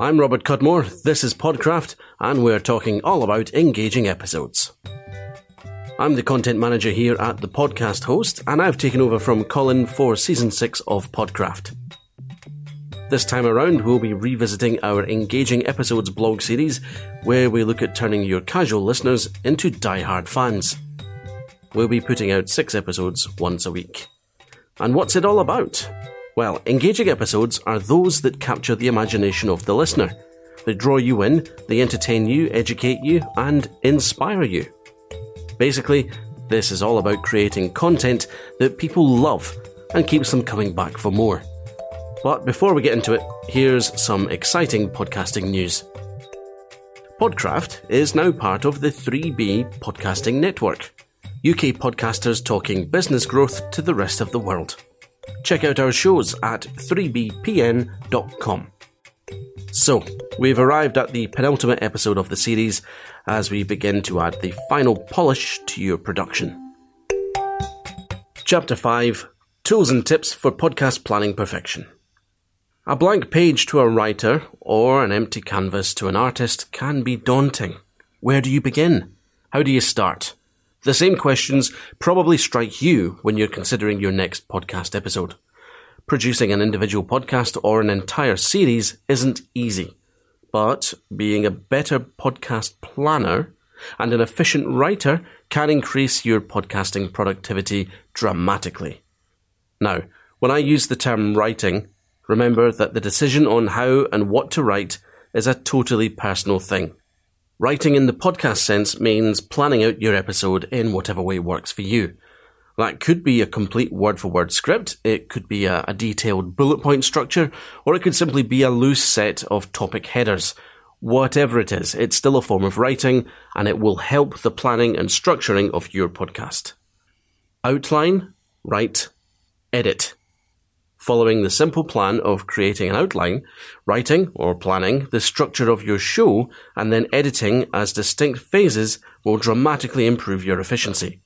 I'm Robert Cudmore, this is Podcraft, and we're talking all about engaging episodes. I'm the content manager here at the podcast host, and I've taken over from Colin for season 6 of Podcraft. This time around, we'll be revisiting our Engaging Episodes blog series, where we look at turning your casual listeners into die-hard fans. We'll be putting out six episodes once a week. And what's it all about? Well, engaging episodes are those that capture the imagination of the listener. They draw you in, they entertain you, educate you, and inspire you. Basically, this is all about creating content that people love and keeps them coming back for more. But before we get into it, here's some exciting podcasting news. Podcraft is now part of the 3B Podcasting Network, UK podcasters talking business growth to the rest of the world. Check out our shows at 3bpn.com. So, we've arrived at the penultimate episode of the series as we begin to add the final polish to your production. Chapter 5 Tools and Tips for Podcast Planning Perfection. A blank page to a writer or an empty canvas to an artist can be daunting. Where do you begin? How do you start? The same questions probably strike you when you're considering your next podcast episode. Producing an individual podcast or an entire series isn't easy, but being a better podcast planner and an efficient writer can increase your podcasting productivity dramatically. Now, when I use the term writing, remember that the decision on how and what to write is a totally personal thing. Writing in the podcast sense means planning out your episode in whatever way works for you. That could be a complete word for word script, it could be a, a, detailed bullet point structure, or it could simply be a loose set of topic headers. Whatever it is, it's still a form of writing, and it will help the planning and structuring of your podcast. Outline, write, edit following the simple plan of creating an outline, writing or planning the structure of your show, and then editing as distinct phases will dramatically improve your efficiency.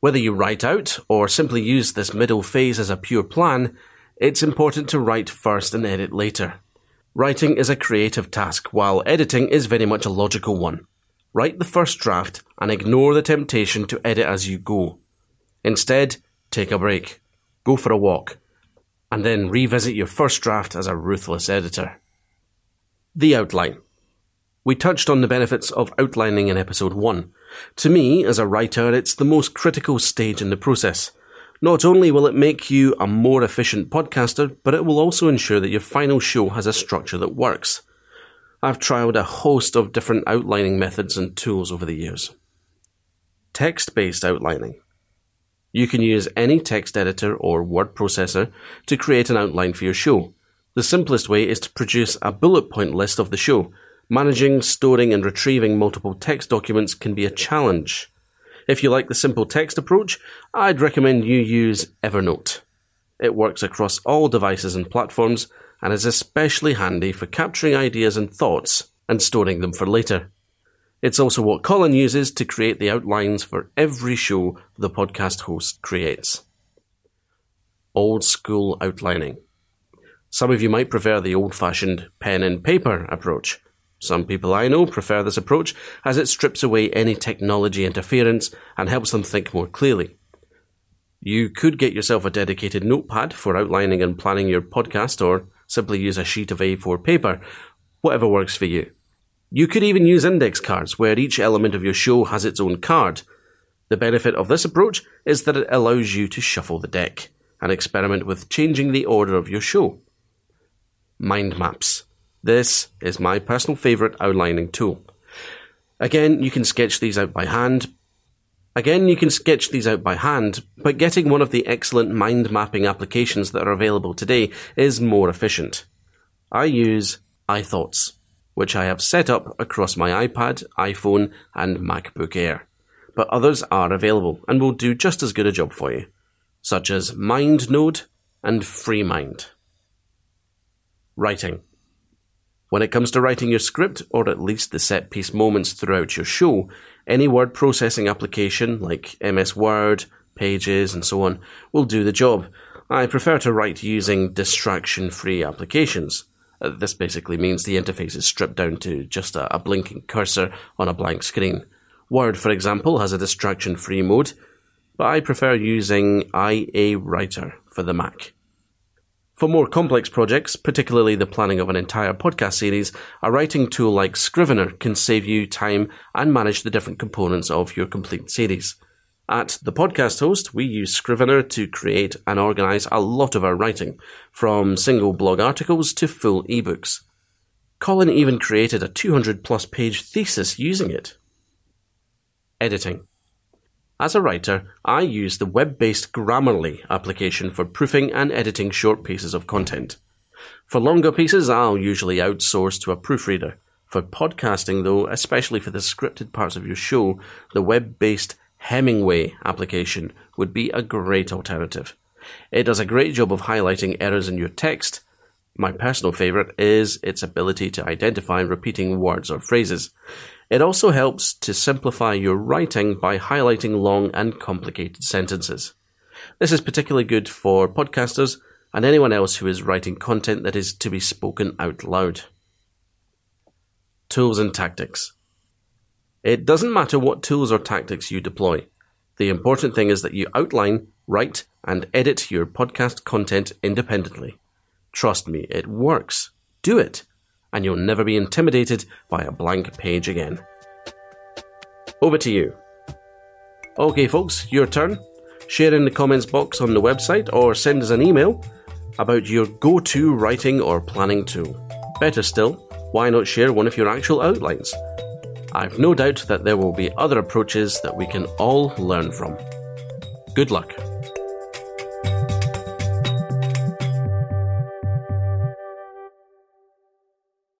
Whether you write out or simply use this middle phase as a pure plan, it's important to write first and edit later. Writing is a creative task, while editing is very much a logical one. Write the first draft and ignore the temptation to edit as you go. Instead, take a break. Go for a walk and then revisit your first draft as a ruthless editor. The outline. We touched on the benefits of outlining in episode 1. To me, as a writer, it's the most critical stage in the process. Not only will it make you a more efficient podcaster, but it will also ensure that your final show has a structure that works. I've trialed a host of different outlining methods and tools over the years. Text based outlining. You can use any text editor or word processor to create an outline for your show. The simplest way is to produce a bullet point list of the show. Managing, storing, and retrieving multiple text documents can be a challenge. If you like the simple text approach, I'd recommend you use Evernote. It works across all devices and platforms and is especially handy for capturing ideas and thoughts and storing them for later. It's also what Colin uses to create the outlines for every show the podcast host creates. Old school outlining. Some of you might prefer the old fashioned pen and paper approach. Some people I know prefer this approach as it strips away any technology interference and helps them think more clearly. You could get yourself a dedicated notepad for outlining and planning your podcast or simply use a sheet of A4 paper, whatever works for you. You could even use index cards where each element of your show has its own card. The benefit of this approach is that it allows you to shuffle the deck and experiment with changing the order of your show. Mind maps. This is my personal favourite outlining tool. Again, you can sketch these out by hand. Again, you can sketch these out by hand, but getting one of the excellent mind mapping applications that are available today is more efficient. I use iThoughts which I have set up across my iPad, iPhone, and MacBook Air. But others are available and will do just as good a job for you, such as MindNode and FreeMind. Writing. When it comes to writing your script, or at least the set piece moments throughout your show, any word processing application like MS Word, Pages, and so on will do the job. I prefer to write using distraction free applications Uh, this basically means the interface is stripped down to just a, a blinking cursor on a blank screen. Word, for example, has a distraction free mode, but I prefer using IA Writer for the Mac. For more complex projects, particularly the planning of an entire podcast series, a writing tool like Scrivener can save you time and manage the different components of your complete series. At The Podcast Host, we use Scrivener to create and organize a lot of our writing, from single blog articles to full ebooks. Colin even created a 200 plus page thesis using it. Editing. As a writer, I use the web based Grammarly application for proofing and editing short pieces of content. For longer pieces, I'll usually outsource to a proofreader. For podcasting, though, especially for the scripted parts of your show, the web based Hemingway application would be a great alternative. It does a great job of highlighting errors in your text. My personal favourite is its ability to identify repeating words or phrases. It also helps to simplify your writing by highlighting long and complicated sentences. This is particularly good for podcasters and anyone else who is writing content that is to be spoken out loud. Tools and tactics. It doesn't matter what tools or tactics you deploy. The important thing is that you outline, write, and edit your podcast content independently. Trust me, it works. Do it, and you'll never be intimidated by a blank page again. Over to you. Okay, folks, your turn. Share in the comments box on the website or send us an email about your go to writing or planning tool. Better still, why not share one of your actual outlines? I've no doubt that there will be other approaches that we can all learn from. Good luck.